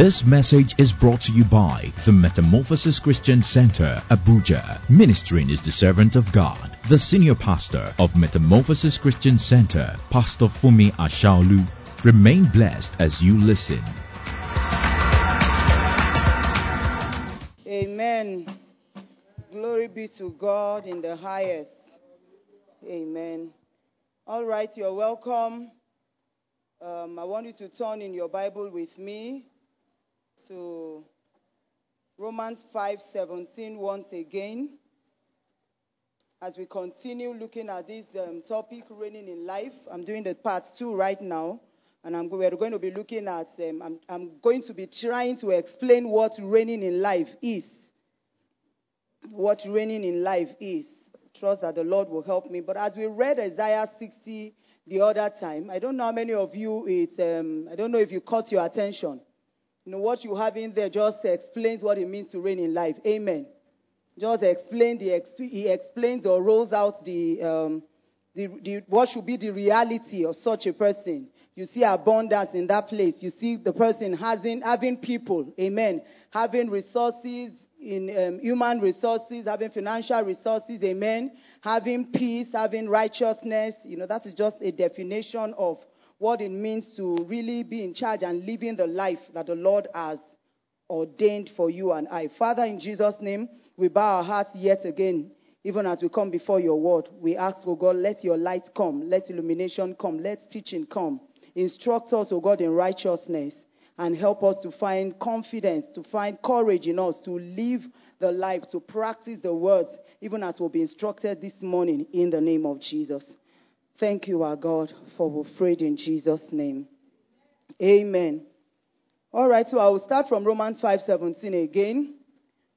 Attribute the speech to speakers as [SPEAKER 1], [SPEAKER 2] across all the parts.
[SPEAKER 1] This message is brought to you by the Metamorphosis Christian Center, Abuja. Ministering is the servant of God, the senior pastor of Metamorphosis Christian Center, Pastor Funmi Asaolu. Remain blessed as you listen.
[SPEAKER 2] Amen. Glory be to God in the highest. Amen. All right, you're welcome. Um, I want you to turn in your Bible with me to Romans 5:17 once again. As we continue looking at this um, topic, reigning in life, I'm doing the part two right now, and I'm, we're going to be looking at. Um, I'm, I'm going to be trying to explain what reigning in life is. What reigning in life is. Trust that the Lord will help me. But as we read Isaiah 60 the other time, I don't know how many of you it. Um, I don't know if you caught your attention. You know, what you have in there just explains what it means to reign in life. Amen. Just explain the, he explains or rolls out the, um, the, the, what should be the reality of such a person. You see abundance in that place. You see the person having, having people. Amen. Having resources in um, human resources, having financial resources. Amen. Having peace, having righteousness. You know, that is just a definition of what it means to really be in charge and living the life that the Lord has ordained for you and I. Father, in Jesus' name, we bow our hearts yet again, even as we come before your word. We ask, oh God, let your light come, let illumination come, let teaching come. Instruct us, oh God, in righteousness and help us to find confidence, to find courage in us to live the life, to practice the words, even as we'll be instructed this morning in the name of Jesus. Thank you, our God, for we prayed in Jesus' name. Amen. All right, so I will start from Romans 5:17 again.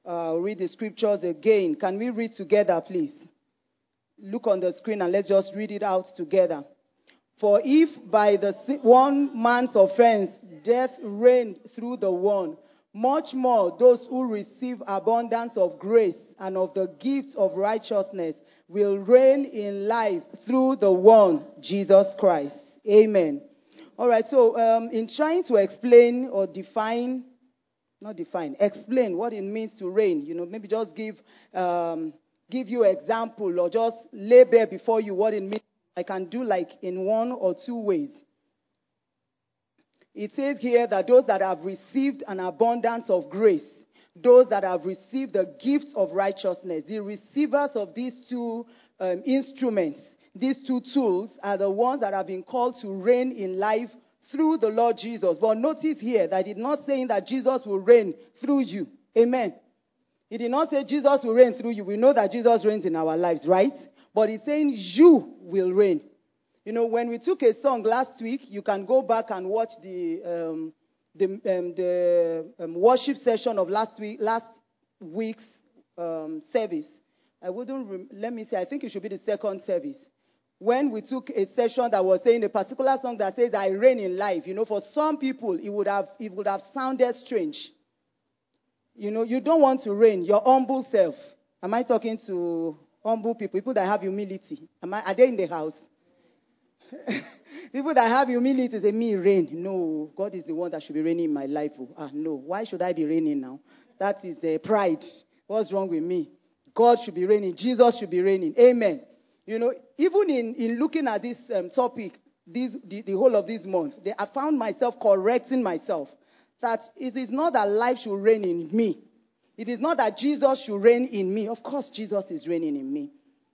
[SPEAKER 2] Uh, read the scriptures again. Can we read together, please? Look on the screen and let's just read it out together. For if by the one man's offense death reigned through the one, much more those who receive abundance of grace and of the gift of righteousness will reign in life through the one, Jesus Christ. Amen. All right, so um, in trying to explain or define, not define, explain what it means to reign, you know, maybe just give, um, give you example or just lay bare before you what it means. I can do like in one or two ways. It says here that those that have received an abundance of grace those that have received the gifts of righteousness. The receivers of these two um, instruments, these two tools, are the ones that have been called to reign in life through the Lord Jesus. But notice here that it's not saying that Jesus will reign through you. Amen. He did not say Jesus will reign through you. We know that Jesus reigns in our lives, right? But he's saying you will reign. You know, when we took a song last week, you can go back and watch the um, the, um, the um, worship session of last week, last week's um, service. I wouldn't. Rem- let me say. I think it should be the second service when we took a session that was saying a particular song that says "I reign in life." You know, for some people, it would have it would have sounded strange. You know, you don't want to reign your humble self. Am I talking to humble people, people that have humility? Am I? Are they in the house? People that have humility say, Me reign. No, God is the one that should be reigning in my life. Oh, ah, no. Why should I be reigning now? That is uh, pride. What's wrong with me? God should be reigning. Jesus should be reigning. Amen. You know, even in, in looking at this um, topic, this, the, the whole of this month, they, I found myself correcting myself that it is not that life should reign in me. It is not that Jesus should reign in me. Of course, Jesus is reigning in me.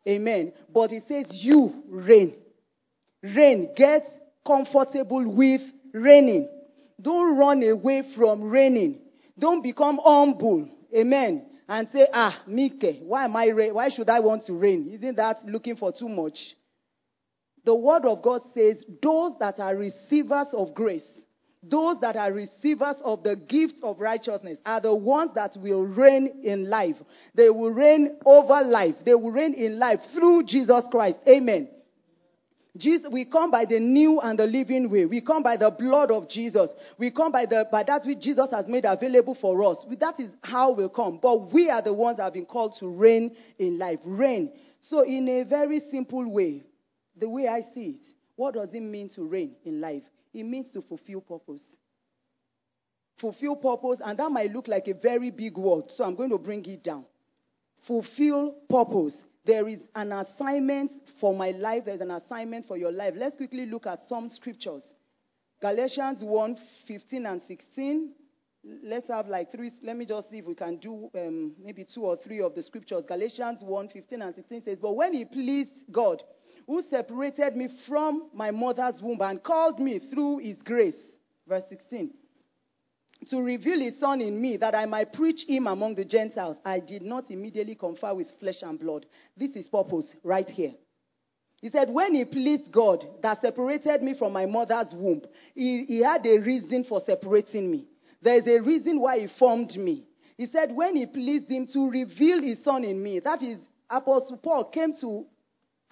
[SPEAKER 2] Amen. But it says, You reign. Reign. Get comfortable with reigning. Don't run away from reigning. Don't become humble. Amen. And say, ah, Mike, why am I? Why should I want to reign? Isn't that looking for too much? The word of God says, those that are receivers of grace, those that are receivers of the gift of righteousness are the ones that will reign in life. They will reign over life. They will reign in life through Jesus Christ. Amen. Jesus, we come by the new and the living way. We come by the blood of Jesus. We come by the by that which Jesus has made available for us. That is how we come. But we are the ones that have been called to reign in life. Reign. So in a very simple way, the way I see it, what does it mean to reign in life? It means to fulfill purpose. fulfill purpose, and that might look like a very big word, so I'm going to bring it down. Fulfill purpose. There is an assignment for my life, there's an assignment for your life. Let's quickly look at some scriptures. Galatians 1 15 and 16. Let's have like three. Let me just see if we can do um, maybe two or three of the scriptures. Galatians 1 15 and 16 says, But when he pleased God, who separated me from my mother's womb and called me through his grace, verse 16, to reveal his son in me that I might preach him among the Gentiles, I did not immediately confer with flesh and blood. This is purpose right here. He said, when he pleased God that separated me from my mother's womb, he, he had a reason for separating me. There is a reason why he formed me. He said, when he pleased him to reveal his son in me, that is, Apostle Paul came to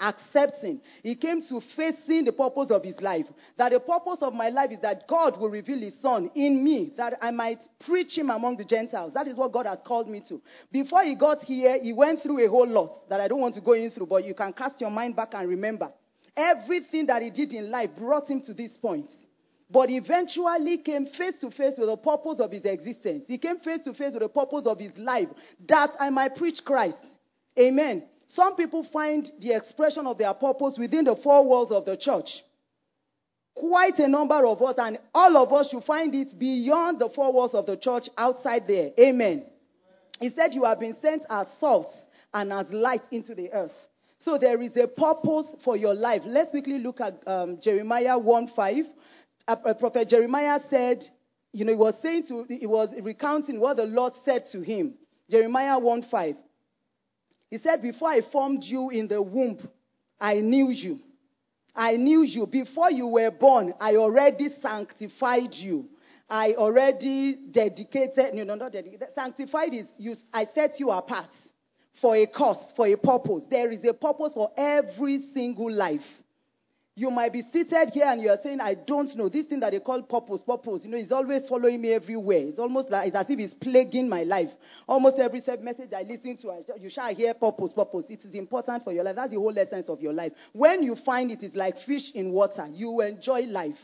[SPEAKER 2] accepting. He came to facing the purpose of his life. That the purpose of my life is that God will reveal his son in me, that I might preach him among the Gentiles. That is what God has called me to. Before he got here, he went through a whole lot that I don't want to go in through, but you can cast your mind back and remember. Everything that he did in life brought him to this point. But eventually came face to face with the purpose of his existence. He came face to face with the purpose of his life, that I might preach Christ. Amen. Some people find the expression of their purpose within the four walls of the church. Quite a number of us, and all of us should find it beyond the four walls of the church outside there. Amen. He said, You have been sent as salt and as light into the earth. So there is a purpose for your life. Let's quickly look at um, Jeremiah 1 5. Uh, uh, Prophet Jeremiah said, you know, he was saying to, he was recounting what the Lord said to him. Jeremiah 1 5. He said, Before I formed you in the womb, I knew you. I knew you. Before you were born, I already sanctified you. I already dedicated, no, no, not dedicated. Sanctified is you, I set you apart for a cause, for a purpose. There is a purpose for every single life. You might be seated here and you are saying, I don't know. This thing that they call purpose, purpose, you know, is always following me everywhere. It's almost like, it's as if it's plaguing my life. Almost every message I listen to, I, you shall hear purpose, purpose. It is important for your life. That's the whole essence of your life. When you find it is like fish in water, you enjoy life.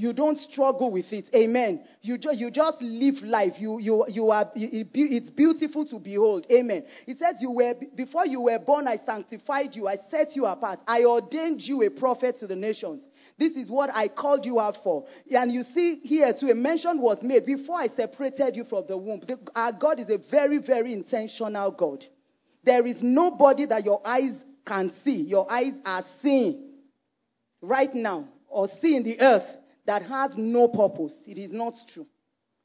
[SPEAKER 2] You don't struggle with it. Amen. You, ju- you just live life. You, you, you are, it's beautiful to behold. Amen. He says, you were, before you were born, I sanctified you. I set you apart. I ordained you a prophet to the nations. This is what I called you out for. And you see here too, a mention was made before I separated you from the womb. The, our God is a very, very intentional God. There is nobody that your eyes can see. Your eyes are seeing right now or seeing the earth that has no purpose. It is not true.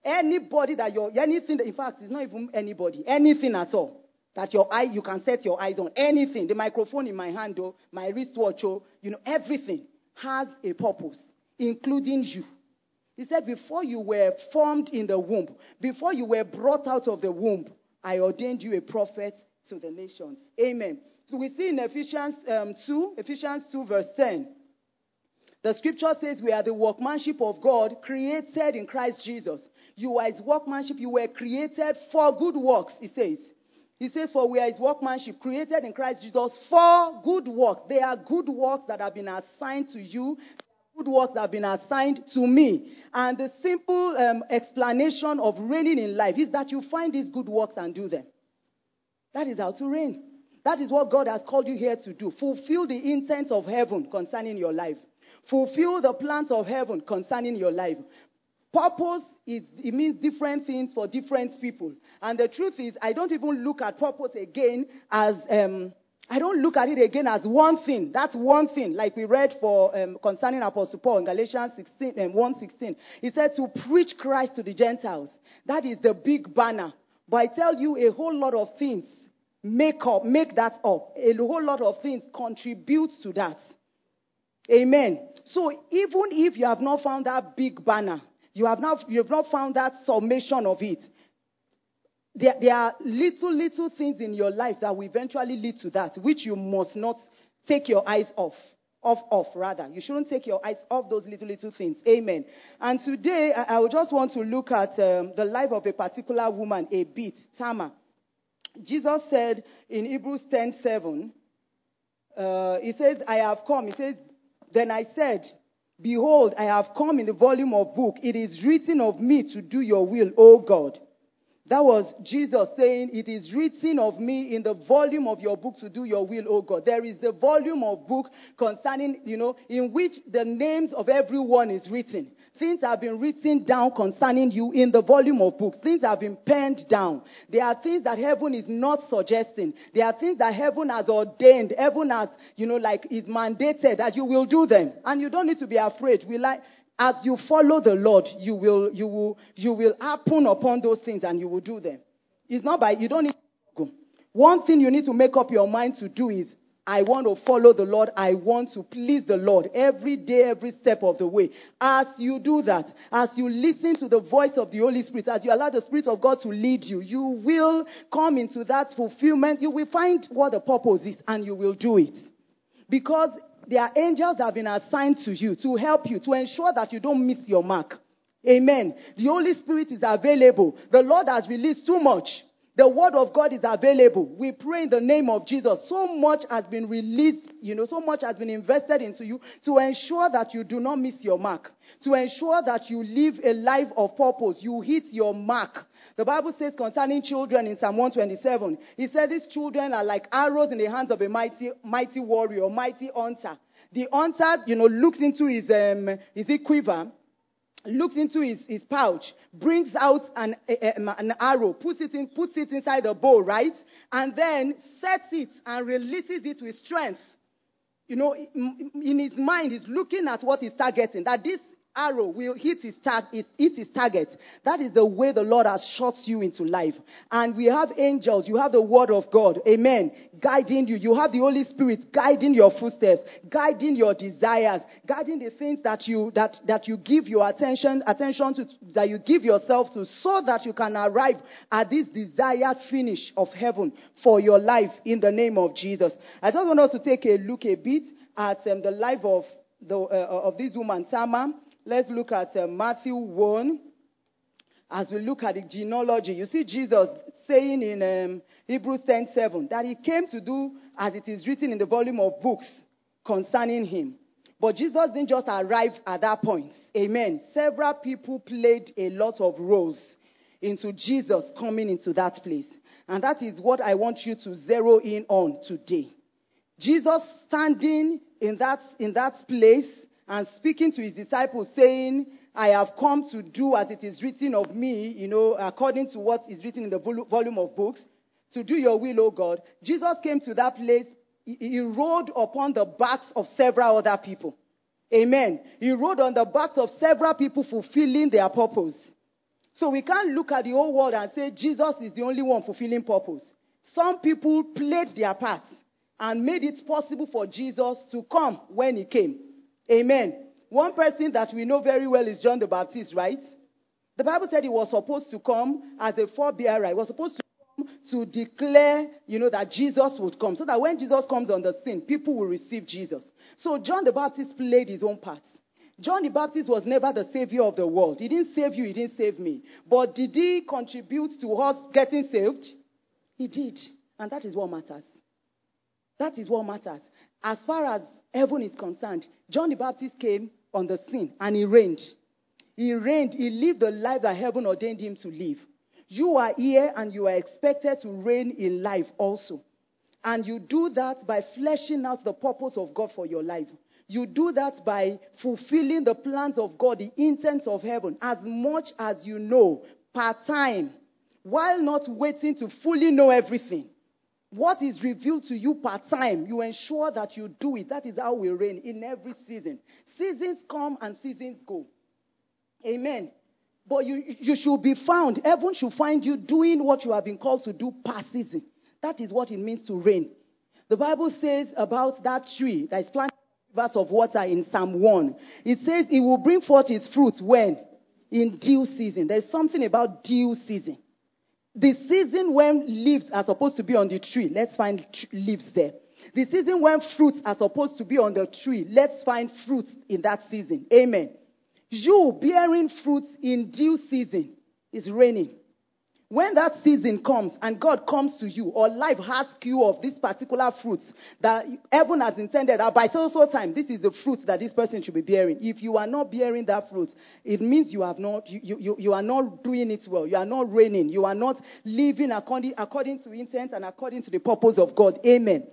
[SPEAKER 2] Anybody that you're, anything, in fact, it's not even anybody, anything at all that your eye, you can set your eyes on. Anything, the microphone in my hand, oh, my wristwatch, oh, you know, everything has a purpose, including you. He said, before you were formed in the womb, before you were brought out of the womb, I ordained you a prophet to the nations. Amen. So we see in Ephesians um, 2, Ephesians 2, verse 10. The scripture says we are the workmanship of God created in Christ Jesus. You are his workmanship. You were created for good works, he says. He says, For we are his workmanship created in Christ Jesus for good works. They are good works that have been assigned to you, good works that have been assigned to me. And the simple um, explanation of reigning in life is that you find these good works and do them. That is how to reign. That is what God has called you here to do. Fulfill the intent of heaven concerning your life. Fulfill the plans of heaven concerning your life. Purpose, is, it means different things for different people. And the truth is, I don't even look at purpose again as, um, I don't look at it again as one thing. That's one thing. Like we read for um, concerning Apostle Paul in Galatians 16 and um, 1:16. He said to preach Christ to the Gentiles. That is the big banner. But I tell you, a whole lot of things make up, make that up. A whole lot of things contribute to that. Amen. So even if you have not found that big banner, you have not, you have not found that summation of it, there, there are little, little things in your life that will eventually lead to that, which you must not take your eyes off. Off, off, rather. You shouldn't take your eyes off those little, little things. Amen. And today, I, I just want to look at um, the life of a particular woman, a bit, Tamar. Jesus said in Hebrews 10 7, uh, he says, I have come. He says, then I said, Behold, I have come in the volume of book. It is written of me to do your will, O God. That was Jesus saying, It is written of me in the volume of your book to do your will, O God. There is the volume of book concerning, you know, in which the names of everyone is written. Things have been written down concerning you in the volume of books. Things have been penned down. There are things that heaven is not suggesting. There are things that heaven has ordained. Heaven has, you know, like is mandated that you will do them. And you don't need to be afraid. We like, as you follow the Lord, you will, you will, you will happen upon those things and you will do them. It's not by, you don't need to go. One thing you need to make up your mind to do is, I want to follow the Lord. I want to please the Lord every day, every step of the way. As you do that, as you listen to the voice of the Holy Spirit, as you allow the Spirit of God to lead you, you will come into that fulfillment. You will find what the purpose is and you will do it. Because there are angels that have been assigned to you to help you, to ensure that you don't miss your mark. Amen. The Holy Spirit is available. The Lord has released too much. The word of God is available. We pray in the name of Jesus. So much has been released, you know, so much has been invested into you to ensure that you do not miss your mark, to ensure that you live a life of purpose. You hit your mark. The Bible says concerning children in Psalm 127, he said these children are like arrows in the hands of a mighty, mighty warrior, mighty hunter. The hunter, you know, looks into his, um, his quiver looks into his, his pouch, brings out an, an arrow, puts it, in, puts it inside the bow, right? And then sets it and releases it with strength. You know, in his mind, he's looking at what he's targeting. That this arrow will hit his, tag, hit target. That is the way the Lord has shot you into life. And we have angels. You have the word of God. Amen. Guiding you. You have the Holy Spirit guiding your footsteps, guiding your desires, guiding the things that you, that, that you give your attention, attention to, that you give yourself to so that you can arrive at this desired finish of heaven for your life in the name of Jesus. I just want us to take a look a bit at um, the life of the, uh, of this woman, Tamar. Let's look at uh, Matthew 1 as we look at the genealogy. You see Jesus saying in um, Hebrews 10:7 that he came to do as it is written in the volume of books concerning him. But Jesus didn't just arrive at that point. Amen. Several people played a lot of roles into Jesus coming into that place. And that is what I want you to zero in on today. Jesus standing in that, in that place and speaking to his disciples, saying, I have come to do as it is written of me, you know, according to what is written in the volume of books, to do your will, O God. Jesus came to that place. He rode upon the backs of several other people. Amen. He rode on the backs of several people fulfilling their purpose. So we can't look at the whole world and say Jesus is the only one fulfilling purpose. Some people played their part and made it possible for Jesus to come when he came. Amen. One person that we know very well is John the Baptist, right? The Bible said he was supposed to come as a forebearer. He was supposed to come to declare, you know, that Jesus would come. So that when Jesus comes on the scene, people will receive Jesus. So John the Baptist played his own part. John the Baptist was never the savior of the world. He didn't save you, he didn't save me. But did he contribute to us getting saved? He did. And that is what matters. That is what matters. As far as heaven is concerned, John the Baptist came on the scene and he reigned. He reigned. He lived the life that heaven ordained him to live. You are here and you are expected to reign in life also. And you do that by fleshing out the purpose of God for your life. You do that by fulfilling the plans of God, the intents of heaven, as much as you know, part time, while not waiting to fully know everything. What is revealed to you part time, you ensure that you do it. That is how we reign in every season. Seasons come and seasons go. Amen. But you, you should be found. Heaven should find you doing what you have been called to do per season. That is what it means to reign. The Bible says about that tree that is planted verse of water in Psalm 1. It says it will bring forth its fruit when? In due season. There's something about due season. The season when leaves are supposed to be on the tree, let's find leaves there. The season when fruits are supposed to be on the tree, let's find fruits in that season. Amen. You bearing fruits in due season is reigning. When that season comes and God comes to you, or life asks you of this particular fruit that heaven has intended that by so so time, this is the fruit that this person should be bearing. If you are not bearing that fruit, it means you have not you, you, you are not doing it well. You are not reigning. You are not living according, according to intent and according to the purpose of God. Amen.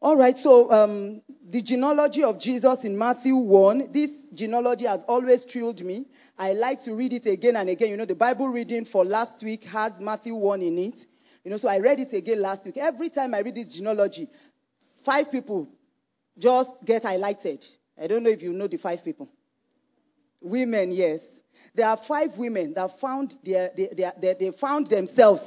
[SPEAKER 2] All right, so um, the genealogy of Jesus in Matthew 1, this genealogy has always thrilled me. I like to read it again and again. You know, the Bible reading for last week has Matthew 1 in it. You know, so I read it again last week. Every time I read this genealogy, five people just get highlighted. I don't know if you know the five people. Women, yes. There are five women that found their, their, they found themselves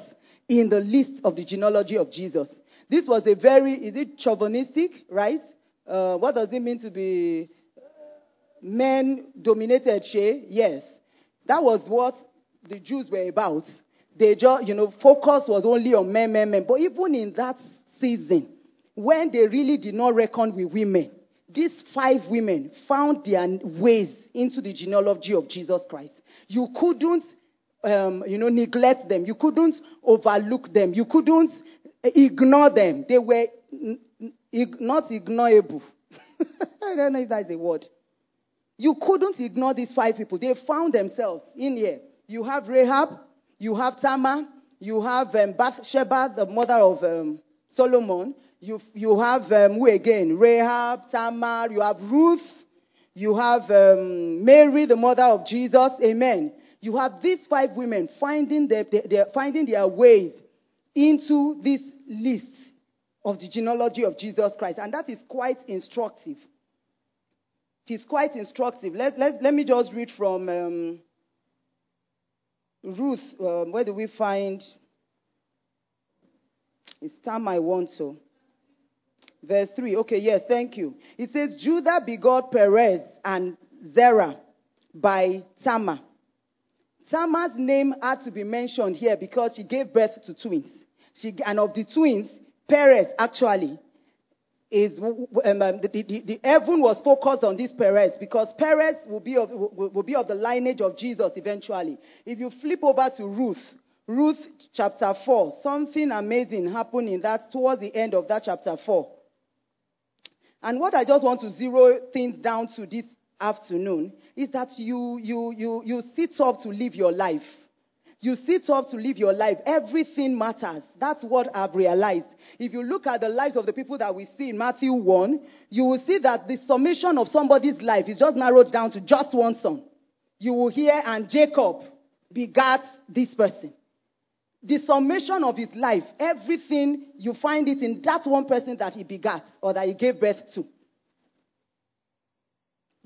[SPEAKER 2] in the list of the genealogy of Jesus. This was a very, is it chauvinistic, right? Uh, what does it mean to be men dominated Shay? Yes. That was what the Jews were about. They just, you know, focus was only on men, men, men. But even in that season, when they really did not reckon with women, these five women found their ways into the genealogy of Jesus Christ. You couldn't, um, you know, neglect them. You couldn't overlook them. You couldn't ignore them. They were not ignorable. I don't know if that's a word. You couldn't ignore these five people. They found themselves in here. You have Rahab, you have Tamar, you have um, Bathsheba, the mother of um, Solomon. You, you have um, who again? Rahab, Tamar. You have Ruth. You have um, Mary, the mother of Jesus. Amen. You have these five women finding their, their, their, finding their ways into this list of the genealogy of Jesus Christ. And that is quite instructive. It is quite instructive. Let, let, let me just read from um, Ruth. Um, where do we find? It's time I want so. Verse 3. Okay, yes, thank you. It says, Judah begot Perez and Zerah by Tamar. Tamar's name had to be mentioned here because she gave birth to twins. She, and of the twins, Perez actually is um, the, the, the, heaven was focused on this Perez because Perez will be, of, will, will be of the lineage of Jesus eventually. If you flip over to Ruth, Ruth chapter 4, something amazing happened in that towards the end of that chapter 4. And what I just want to zero things down to this afternoon is that you, you, you, you sit up to live your life. You sit up to live your life. Everything matters. That's what I've realized. If you look at the lives of the people that we see in Matthew 1, you will see that the summation of somebody's life is just narrowed down to just one son. You will hear, and Jacob begat this person. The summation of his life, everything, you find it in that one person that he begat or that he gave birth to.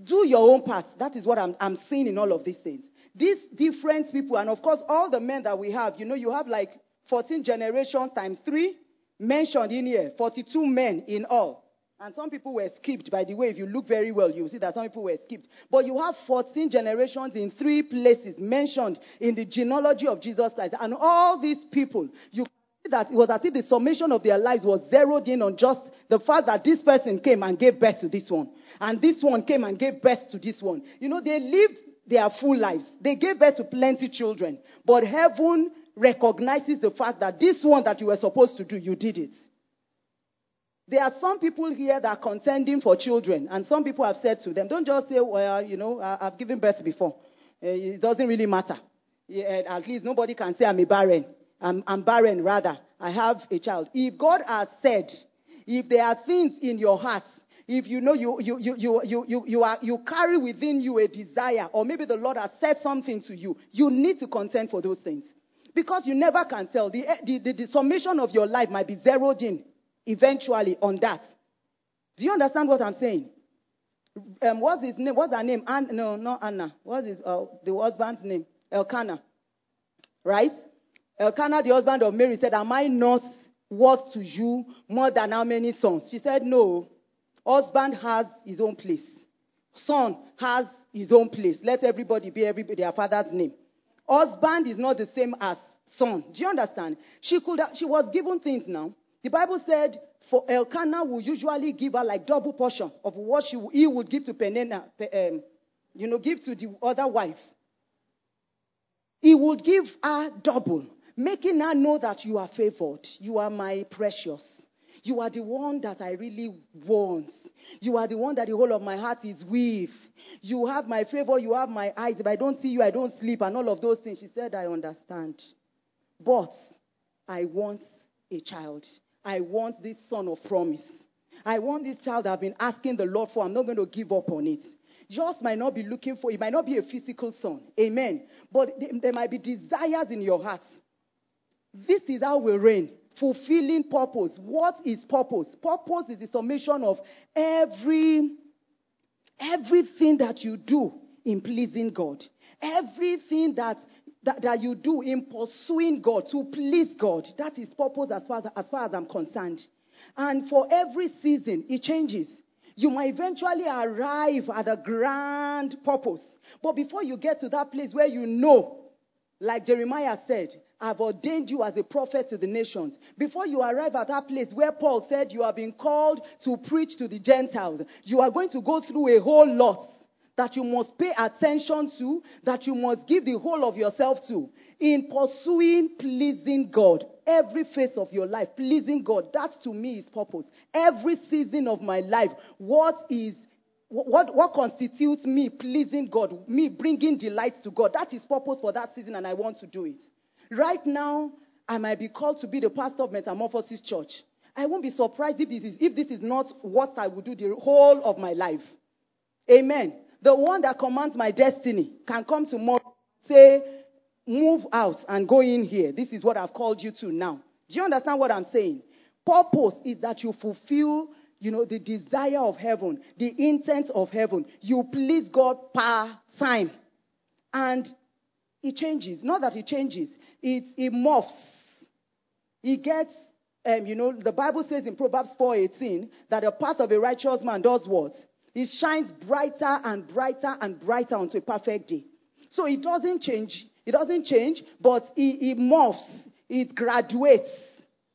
[SPEAKER 2] Do your own part. That is what I'm, I'm seeing in all of these things. These different people, and of course, all the men that we have, you know, you have like 14 generations times three mentioned in here, 42 men in all. And some people were skipped, by the way. If you look very well, you'll see that some people were skipped. But you have 14 generations in three places mentioned in the genealogy of Jesus Christ. And all these people, you that it was as if the summation of their lives was zeroed in on just the fact that this person came and gave birth to this one. And this one came and gave birth to this one. You know, they lived their full lives. They gave birth to plenty children. But heaven recognizes the fact that this one that you were supposed to do, you did it. There are some people here that are contending for children, and some people have said to them, don't just say, well, you know, I've given birth before. Eh, it doesn't really matter. At least nobody can say I'm a barren. I'm, I'm barren, rather. I have a child. If God has said, if there are things in your heart if you know you, you, you, you, you, you, you, are, you carry within you a desire, or maybe the Lord has said something to you, you need to contend for those things. Because you never can tell. The, the, the, the summation of your life might be zeroed in eventually on that. Do you understand what I'm saying? Um, what's his name? What's her name? An- no, not Anna. What's his, uh, the husband's name? Elkanah. Right? Elkanah, the husband of Mary, said, Am I not worth to you more than how many sons? She said, No. Husband has his own place. Son has his own place. Let everybody be everybody their father's name. Husband is not the same as son. Do you understand? She could she was given things now. The Bible said for Elkanah will usually give her like double portion of what she, he would give to Peninnah, um, you know, give to the other wife. He would give her double, making her know that you are favored. You are my precious. You are the one that I really want. You are the one that the whole of my heart is with. You have my favor, you have my eyes. If I don't see you, I don't sleep, and all of those things. She said, I understand. But I want a child. I want this son of promise. I want this child I've been asking the Lord for. I'm not going to give up on it. Yours might not be looking for, it might not be a physical son. Amen. But there might be desires in your heart. This is how we reign fulfilling purpose. What is purpose? Purpose is the summation of every everything that you do in pleasing God. Everything that, that, that you do in pursuing God to please God. That is purpose as far as, as far as I'm concerned. And for every season, it changes. You might eventually arrive at a grand purpose. But before you get to that place where you know, like Jeremiah said, I've ordained you as a prophet to the nations. Before you arrive at that place where Paul said you are being called to preach to the Gentiles, you are going to go through a whole lot that you must pay attention to, that you must give the whole of yourself to in pursuing pleasing God. Every phase of your life, pleasing God. That to me is purpose. Every season of my life, what is what, what constitutes me pleasing God, me bringing delight to God? That is purpose for that season, and I want to do it. Right now, I might be called to be the pastor of Metamorphosis Church. I won't be surprised if this is, if this is not what I will do the whole of my life. Amen. The one that commands my destiny can come tomorrow, say, move out and go in here. This is what I've called you to now. Do you understand what I'm saying? Purpose is that you fulfill, you know, the desire of heaven, the intent of heaven. You please God per time. And it changes. Not that it changes it, it morphs. It gets, um, you know, the Bible says in Proverbs 4.18 that the path of a righteous man does what? It shines brighter and brighter and brighter unto a perfect day. So it doesn't change. It doesn't change, but it, it morphs. It graduates.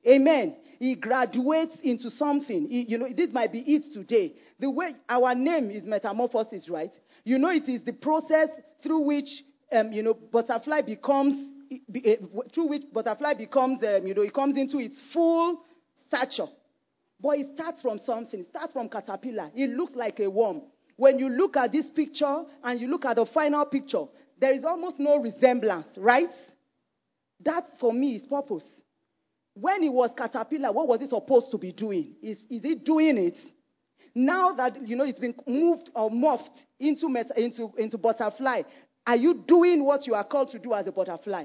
[SPEAKER 2] Amen. It graduates into something. It, you know, this might be it today. The way our name is metamorphosis, right? You know, it is the process through which, um, you know, butterfly becomes through which butterfly becomes, um, you know, it comes into its full stature. But it starts from something. It starts from caterpillar. It looks like a worm. When you look at this picture and you look at the final picture, there is almost no resemblance, right? That for me is purpose. When it was caterpillar, what was it supposed to be doing? Is, is it doing it? Now that you know it's been moved or morphed into, meta, into, into butterfly, are you doing what you are called to do as a butterfly?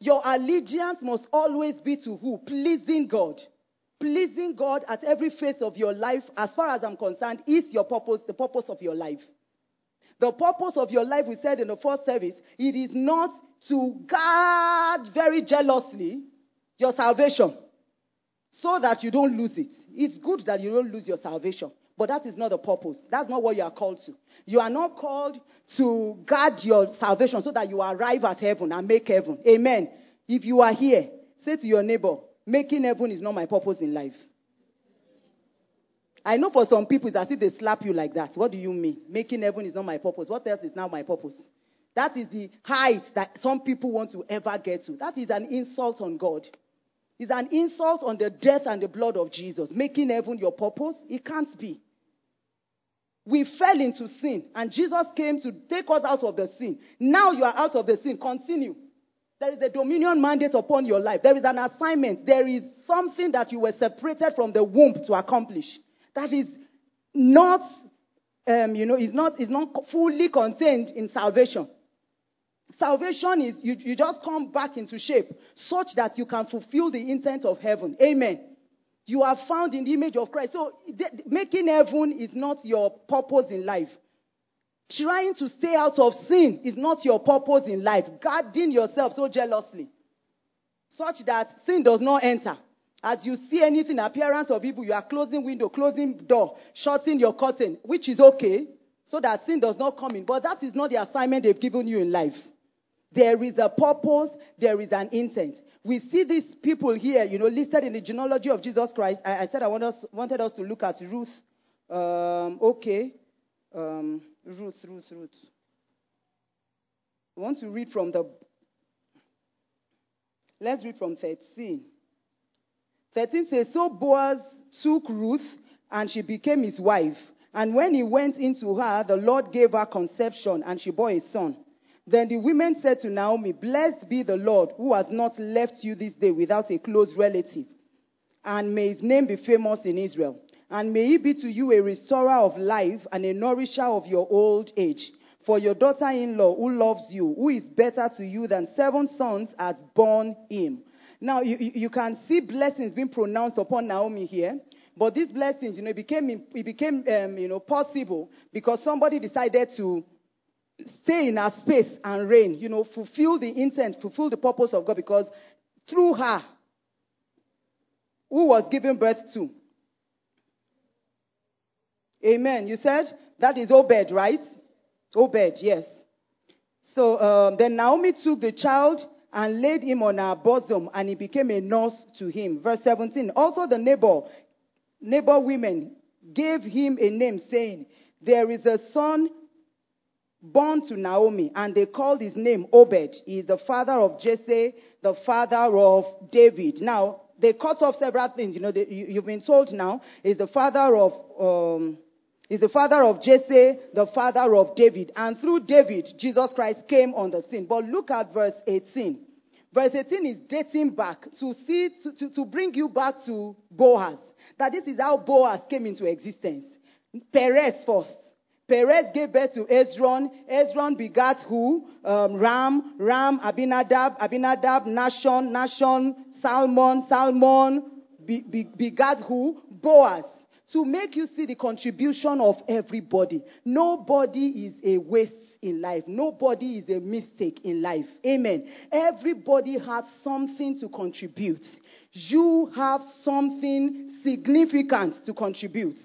[SPEAKER 2] Your allegiance must always be to who? Pleasing God. Pleasing God at every phase of your life, as far as I'm concerned, is your purpose, the purpose of your life. The purpose of your life, we said in the first service, it is not to guard very jealously your salvation so that you don't lose it. It's good that you don't lose your salvation, but that is not the purpose. That's not what you are called to. You are not called to guard your salvation so that you arrive at heaven and make heaven. Amen. If you are here, say to your neighbor, making heaven is not my purpose in life. I know for some people it's as if they slap you like that. What do you mean? Making heaven is not my purpose. What else is now my purpose? That is the height that some people want to ever get to. That is an insult on God. It's an insult on the death and the blood of Jesus. Making heaven your purpose? It can't be. We fell into sin, and Jesus came to take us out of the sin. Now you are out of the sin. Continue. There is a dominion mandate upon your life. There is an assignment. There is something that you were separated from the womb to accomplish. That is not, um, you know, is not, is not fully contained in salvation. Salvation is you, you just come back into shape such that you can fulfill the intent of heaven. Amen. You are found in the image of Christ. So making heaven is not your purpose in life. Trying to stay out of sin is not your purpose in life. Guarding yourself so jealously, such that sin does not enter. As you see anything, appearance of evil, you are closing window, closing door, shutting your curtain, which is okay, so that sin does not come in. But that is not the assignment they've given you in life. There is a purpose, there is an intent. We see these people here, you know, listed in the genealogy of Jesus Christ. I, I said I want us, wanted us to look at Ruth. Um, okay. Um, Ruth, Ruth, Ruth. I want to read from the. Let's read from 13. 13 says, So Boaz took Ruth, and she became his wife. And when he went into her, the Lord gave her conception, and she bore a son. Then the women said to Naomi, Blessed be the Lord, who has not left you this day without a close relative. And may his name be famous in Israel. And may he be to you a restorer of life and a nourisher of your old age. For your daughter in law, who loves you, who is better to you than seven sons, has borne him. Now, you, you can see blessings being pronounced upon Naomi here. But these blessings, you know, it became, it became um, you know, possible because somebody decided to stay in her space and reign, you know, fulfill the intent, fulfill the purpose of God because through her, who was given birth to? Amen. You said that is Obed, right? Obed, yes. So um, then Naomi took the child and laid him on her bosom, and he became a nurse to him. Verse 17. Also, the neighbor, neighbor women gave him a name, saying, There is a son born to Naomi, and they called his name Obed. He is the father of Jesse, the father of David. Now, they cut off several things. You know, they, you, have been told now, is the father of, um, is the father of Jesse, the father of David. And through David, Jesus Christ came on the scene. But look at verse 18. Verse 18 is dating back to see, to, to, to bring you back to Boaz. That this is how Boaz came into existence. Perez first. Perez gave birth to Hezron. Hezron begat who? Um, Ram. Ram, Abinadab. Abinadab, Nahshon. Nahshon, Salmon. Salmon be, be, begat who? Boaz. To make you see the contribution of everybody. Nobody is a waste in life. Nobody is a mistake in life. Amen. Everybody has something to contribute. You have something significant to contribute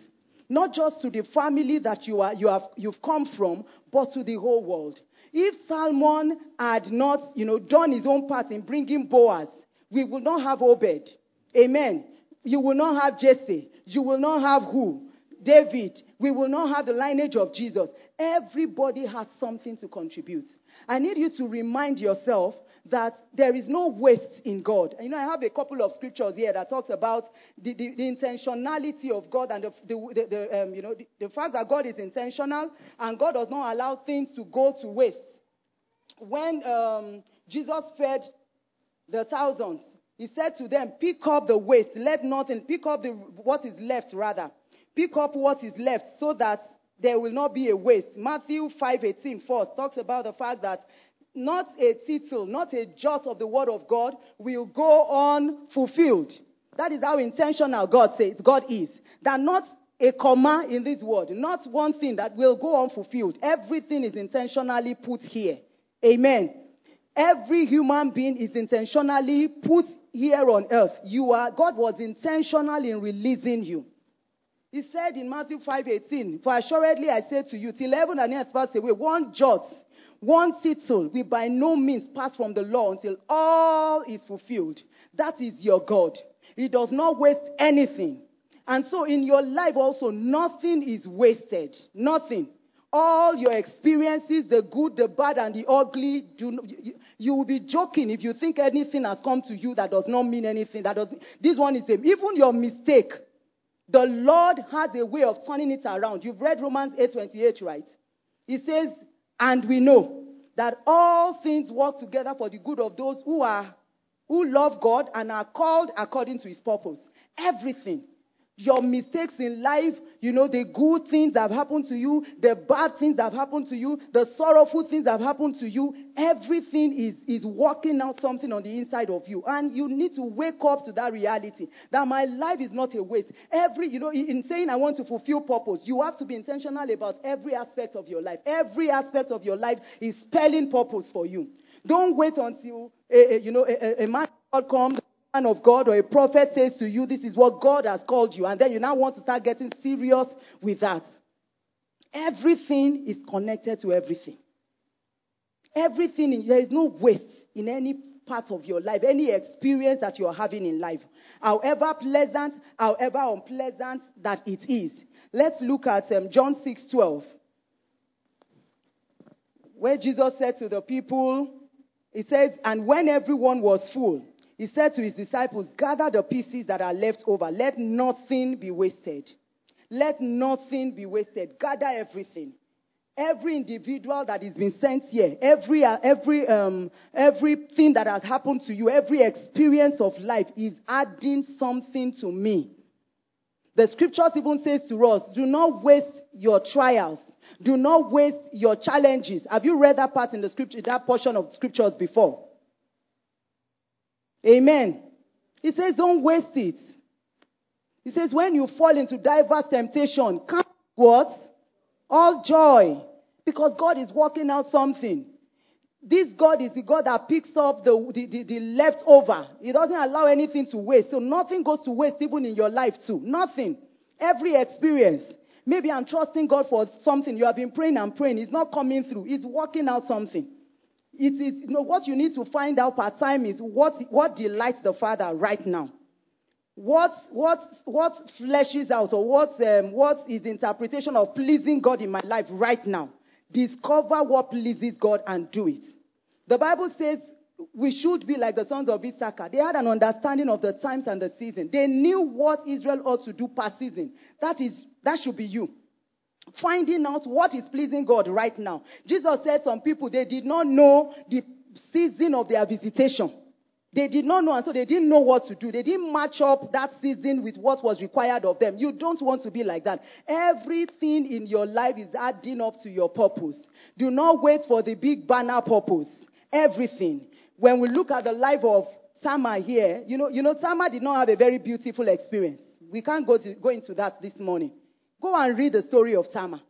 [SPEAKER 2] not just to the family that you, are, you have, you've come from, but to the whole world. If Salmon had not, you know, done his own part in bringing Boaz, we will not have Obed. Amen. You will not have Jesse. You will not have who? David. We will not have the lineage of Jesus. Everybody has something to contribute. I need you to remind yourself that there is no waste in God. You know, I have a couple of scriptures here that talks about the, the, the intentionality of God and the, the, the um, you know, the, fact that God is intentional and God does not allow things to go to waste. When um, Jesus fed the thousands, he said to them, Pick up the waste, let nothing, pick up the, what is left rather. Pick up what is left so that there will not be a waste. Matthew 5:18 first talks about the fact that not a tittle, not a jot of the word of God will go on fulfilled. That is how intentional God says God is. That not a comma in this word, not one thing that will go unfulfilled. Everything is intentionally put here. Amen. Every human being is intentionally put here on earth. You are God was intentional in releasing you. He said in Matthew 5:18, For assuredly I say to you, till heaven and earth pass away, one jot one tittle will by no means pass from the law until all is fulfilled. That is your God. He does not waste anything. And so in your life also, nothing is wasted. Nothing. All your experiences, the good, the bad, and the ugly, do, you, you will be joking if you think anything has come to you that does not mean anything. That does this one is same. Even your mistake, the Lord has a way of turning it around. You've read Romans 8:28, right? He says, and we know that all things work together for the good of those who are who love God and are called according to his purpose. Everything your mistakes in life, you know, the good things that have happened to you, the bad things that have happened to you, the sorrowful things that have happened to you, everything is, is working out something on the inside of you. And you need to wake up to that reality that my life is not a waste. Every, you know, in saying I want to fulfill purpose, you have to be intentional about every aspect of your life. Every aspect of your life is spelling purpose for you. Don't wait until, a, a, you know, a, a man comes man of God or a prophet says to you, this is what God has called you, and then you now want to start getting serious with that. Everything is connected to everything. Everything, in, there is no waste in any part of your life, any experience that you are having in life. However pleasant, however unpleasant that it is. Let's look at um, John 6 12. where Jesus said to the people, He says, and when everyone was full, he said to his disciples, Gather the pieces that are left over. Let nothing be wasted. Let nothing be wasted. Gather everything. Every individual that is been sent here, every, uh, every, um, everything that has happened to you, every experience of life is adding something to me. The scriptures even says to us, do not waste your trials. Do not waste your challenges. Have you read that part in the scripture, that portion of scriptures before? Amen. He says, don't waste it. He says, when you fall into diverse temptation, count what? All joy. Because God is working out something. This God is the God that picks up the, the, the, the leftover. He doesn't allow anything to waste. So nothing goes to waste even in your life too. Nothing. Every experience. Maybe I'm trusting God for something. You have been praying and praying. It's not coming through. He's working out something. It is, you know, what you need to find out part time is what, what delights the Father right now. What, what, what fleshes out or what, um, what is the interpretation of pleasing God in my life right now? Discover what pleases God and do it. The Bible says we should be like the sons of Issachar. They had an understanding of the times and the season. They knew what Israel ought to do per season. That is, that should be you. Finding out what is pleasing God right now. Jesus said some people, they did not know the season of their visitation. They did not know, and so they didn't know what to do. They didn't match up that season with what was required of them. You don't want to be like that. Everything in your life is adding up to your purpose. Do not wait for the big banner purpose. Everything. When we look at the life of Tamar here, you know, you know, Tamar did not have a very beautiful experience. We can't go, to, go into that this morning. Go and read the story of Tamar.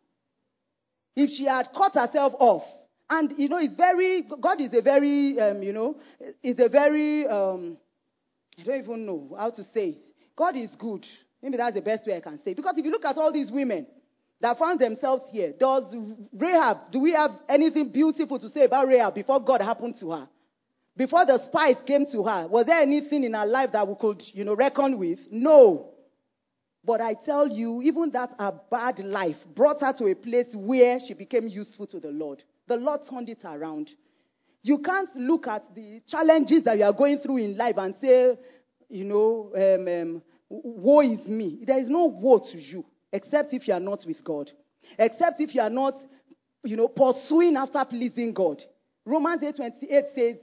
[SPEAKER 2] If she had cut herself off, and, you know, it's very, God is a very, um, you know, is a very, um, I don't even know how to say it. God is good. Maybe that's the best way I can say. It. Because if you look at all these women that found themselves here, does Rahab, do we have anything beautiful to say about Rahab before God happened to her? Before the spies came to her, was there anything in her life that we could, you know, reckon with? No. But I tell you, even that a bad life brought her to a place where she became useful to the Lord. The Lord turned it around. You can't look at the challenges that you are going through in life and say, you know, um, um, woe is me. There is no woe to you, except if you are not with God. Except if you are not, you know, pursuing after pleasing God. Romans 8:28 says,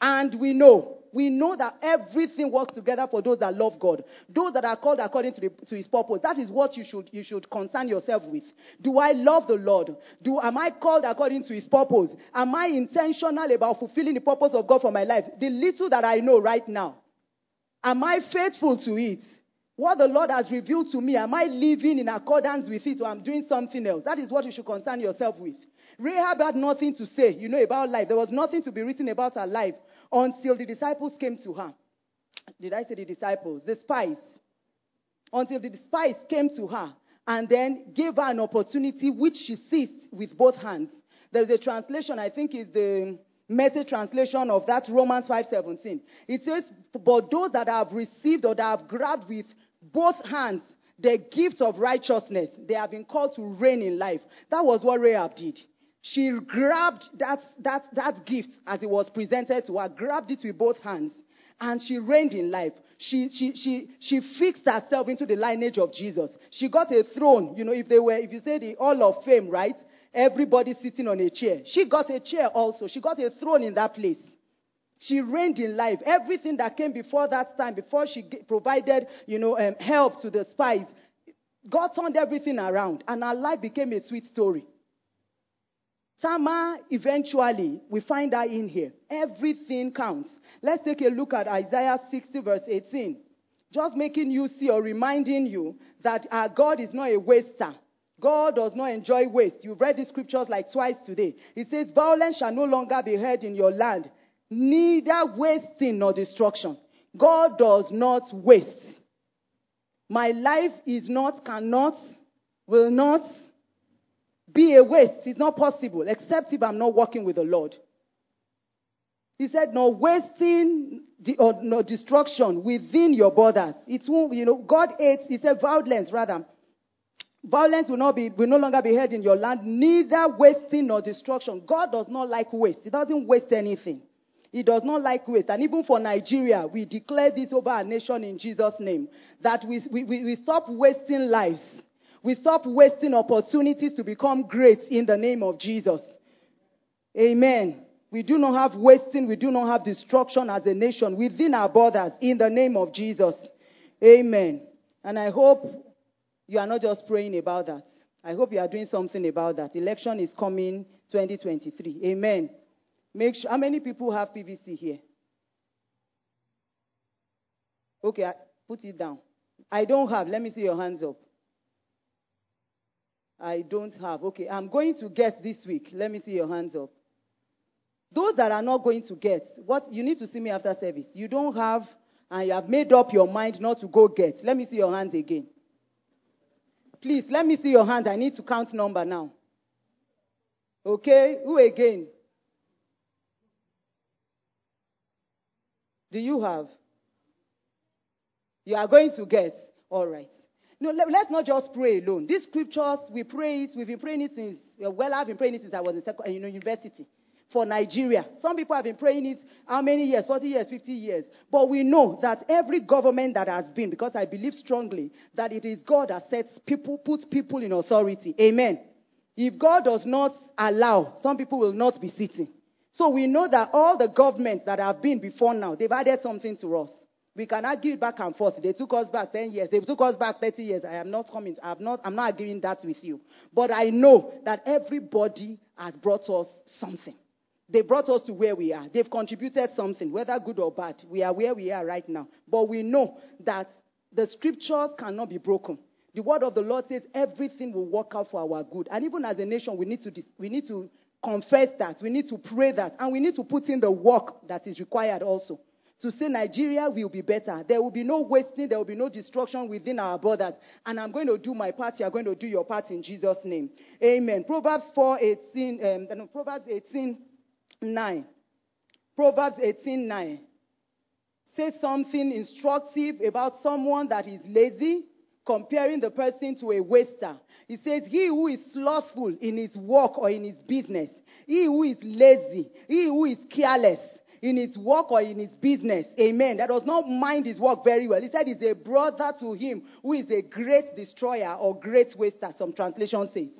[SPEAKER 2] and we know we know that everything works together for those that love God, those that are called according to, the, to His purpose. That is what you should you should concern yourself with. Do I love the Lord? Do am I called according to His purpose? Am I intentional about fulfilling the purpose of God for my life? The little that I know right now, am I faithful to it? What the Lord has revealed to me, am I living in accordance with it or I'm doing something else? That is what you should concern yourself with. Rahab had nothing to say, you know, about life. There was nothing to be written about her life until the disciples came to her. Did I say the disciples? The spies. Until the spies came to her and then gave her an opportunity which she seized with both hands. There is a translation, I think is the message translation of that Romans 5:17. It says, "But those that have received or that have grabbed with both hands the gift of righteousness, they have been called to reign in life." That was what Rahab did. She grabbed that, that, that gift as it was presented to her, grabbed it with both hands, and she reigned in life. She, she, she, she fixed herself into the lineage of Jesus. She got a throne. You know, if they were, if you say the Hall of Fame, right? Everybody sitting on a chair. She got a chair also. She got a throne in that place. She reigned in life. Everything that came before that time, before she provided, you know, um, help to the spies, God turned everything around, and her life became a sweet story. Tamar, eventually, we find her in here. Everything counts. Let's take a look at Isaiah 60, verse 18. Just making you see or reminding you that our God is not a waster. God does not enjoy waste. You've read the scriptures like twice today. It says, Violence shall no longer be heard in your land, neither wasting nor destruction. God does not waste. My life is not, cannot, will not, be a waste. It's not possible, except if I'm not working with the Lord. He said, no wasting or no destruction within your borders. It won't, you know, God hates, he said violence rather. Violence will not be will no longer be heard in your land, neither wasting nor destruction. God does not like waste. He doesn't waste anything. He does not like waste. And even for Nigeria, we declare this over our nation in Jesus' name. That we, we, we stop wasting lives. We stop wasting opportunities to become great in the name of Jesus. Amen. We do not have wasting, we do not have destruction as a nation within our borders in the name of Jesus. Amen. And I hope you are not just praying about that. I hope you are doing something about that. Election is coming 2023. Amen. Make sure, how many people have PVC here? Okay, put it down. I don't have. Let me see your hands up. I don't have. Okay, I'm going to get this week. Let me see your hands up. Those that are not going to get, what you need to see me after service. You don't have, and you have made up your mind not to go get. Let me see your hands again. Please, let me see your hand. I need to count number now. Okay, who again? Do you have? You are going to get. All right. No, let, us not just pray alone. These scriptures, we pray it. We've been praying it since, uh, well, I've been praying it since I was in you know, university for Nigeria. Some people have been praying it how many years? 40 years, 50 years. But we know that every government that has been, because I believe strongly that it is God that sets people, puts people in authority. Amen. If God does not allow, some people will not be sitting. So we know that all the governments that have been before now, they've added something to us. We can argue back and forth. They took us back 10 years. They took us back 30 years. I am not coming. I'm not, I'm not arguing that with you. But I know that everybody has brought us something. They brought us to where we are. They've contributed something, whether good or bad. We are where we are right now. But we know that the scriptures cannot be broken. The word of the Lord says everything will work out for our good. And even as a nation, we need to, we need to confess that. We need to pray that. And we need to put in the work that is required also. To say Nigeria will be better. There will be no wasting. There will be no destruction within our borders. And I'm going to do my part. You are going to do your part in Jesus' name. Amen. Proverbs 4, 18, um, no, Proverbs 18, 9. Proverbs 18, 9 says something instructive about someone that is lazy, comparing the person to a waster. He says, He who is slothful in his work or in his business, he who is lazy, he who is careless in his work or in his business, amen, that does not mind his work very well. He said he's a brother to him who is a great destroyer or great waster, some translation says.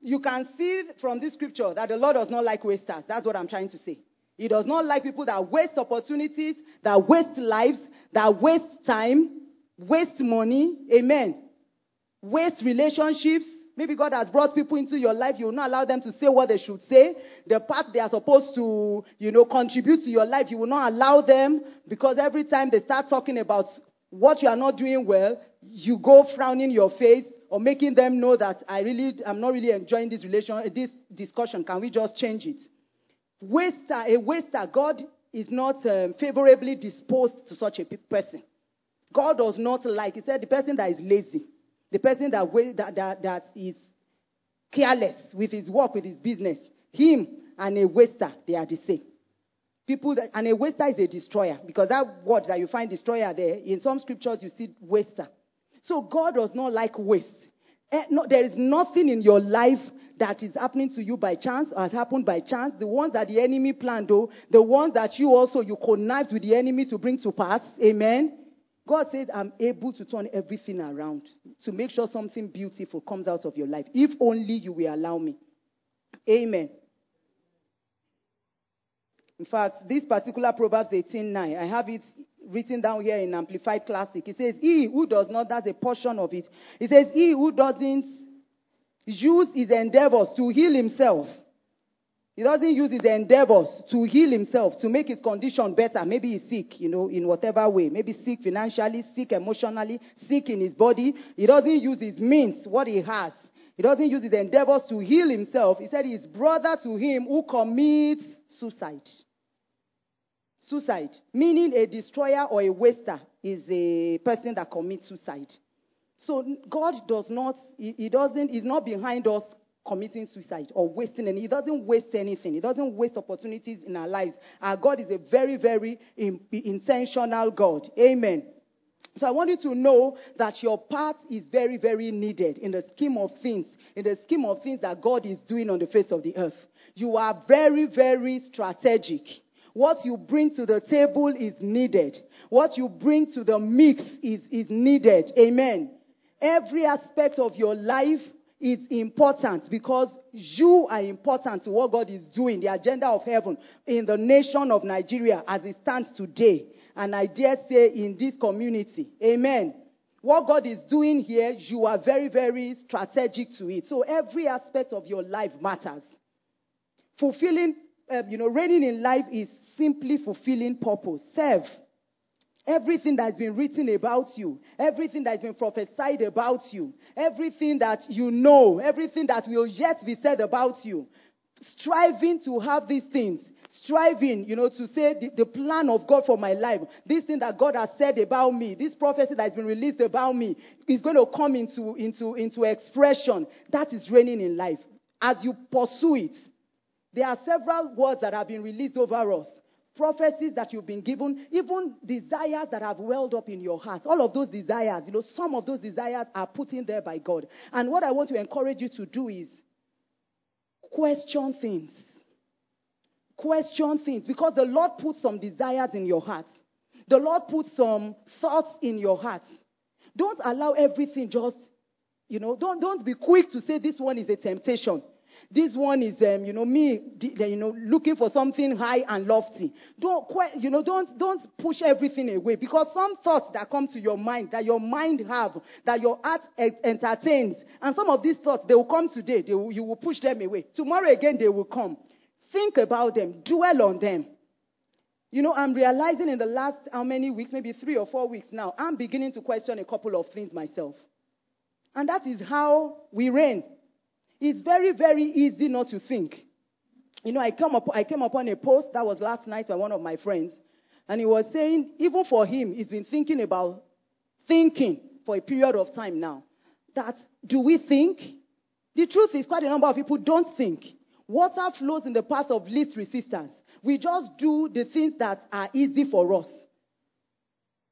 [SPEAKER 2] You can see from this scripture that the Lord does not like wasters. That's what I'm trying to say. He does not like people that waste opportunities, that waste lives, that waste time, waste money. Amen. Waste relationships. Maybe God has brought people into your life. You will not allow them to say what they should say. The part they are supposed to, you know, contribute to your life, you will not allow them because every time they start talking about what you are not doing well, you go frowning your face or making them know that I really, I'm not really enjoying this relation, this discussion. Can we just change it? Waster, a waster, God is not um, favorably disposed to such a person. God does not like, he said, the person that is lazy, the person that, that, that, that is careless with his work, with his business, him and a waster, they are the same. People that, and a waster is a destroyer because that word that you find destroyer there, in some scriptures you see waster. So God does not like waste. Eh, there is nothing in your life that is happening to you by chance or has happened by chance. The ones that the enemy planned, though, the ones that you also you connived with the enemy to bring to pass. Amen. God says, I'm able to turn everything around to make sure something beautiful comes out of your life. If only you will allow me. Amen. In fact, this particular Proverbs 18:9, I have it written down here in Amplified Classic. It says, He who does not, that's a portion of it. It says, He who doesn't use his endeavors to heal himself. He doesn't use his endeavors to heal himself, to make his condition better. Maybe he's sick, you know, in whatever way. Maybe sick financially, sick emotionally, sick in his body. He doesn't use his means, what he has. He doesn't use his endeavors to heal himself. He said his brother to him who commits suicide. Suicide, meaning a destroyer or a waster, is a person that commits suicide. So God does not, he, he doesn't, he's not behind us committing suicide or wasting any. He doesn't waste anything. He doesn't waste opportunities in our lives. Our God is a very, very in, intentional God. Amen. So I want you to know that your part is very, very needed in the scheme of things, in the scheme of things that God is doing on the face of the earth. You are very, very strategic. What you bring to the table is needed. What you bring to the mix is, is needed. Amen. Every aspect of your life is important because you are important to what God is doing, the agenda of heaven in the nation of Nigeria as it stands today. And I dare say in this community. Amen. What God is doing here, you are very, very strategic to it. So every aspect of your life matters. Fulfilling, um, you know, reigning in life is simply fulfilling purpose. Serve. Everything that's been written about you, everything that's been prophesied about you, everything that you know, everything that will yet be said about you, striving to have these things, striving, you know, to say the, the, plan of God for my life, this thing that God has said about me, this prophecy that has been released about me is going to come into, into, into expression. That is reigning in life. As you pursue it, there are several words that have been released over us prophecies that you've been given, even desires that have welled up in your heart. All of those desires, you know, some of those desires are put in there by God. And what I want to encourage you to do is question things. Question things because the Lord put some desires in your heart. The Lord put some thoughts in your heart. Don't allow everything just, you know, don't, don't be quick to say this one is a temptation. This one is, um, you know, me, you know, looking for something high and lofty. Don't, you know, don't, don't push everything away because some thoughts that come to your mind, that your mind have, that your heart entertains, and some of these thoughts, they will come today. They will, you will push them away. Tomorrow again, they will come. Think about them. Dwell on them. You know, I'm realizing in the last how many weeks, maybe three or four weeks now, I'm beginning to question a couple of things myself. And that is how we reign. It's very, very easy not to think. You know, I, come up, I came upon a post that was last night by one of my friends, and he was saying, even for him, he's been thinking about thinking for a period of time now. That do we think? The truth is, quite a number of people don't think. Water flows in the path of least resistance. We just do the things that are easy for us.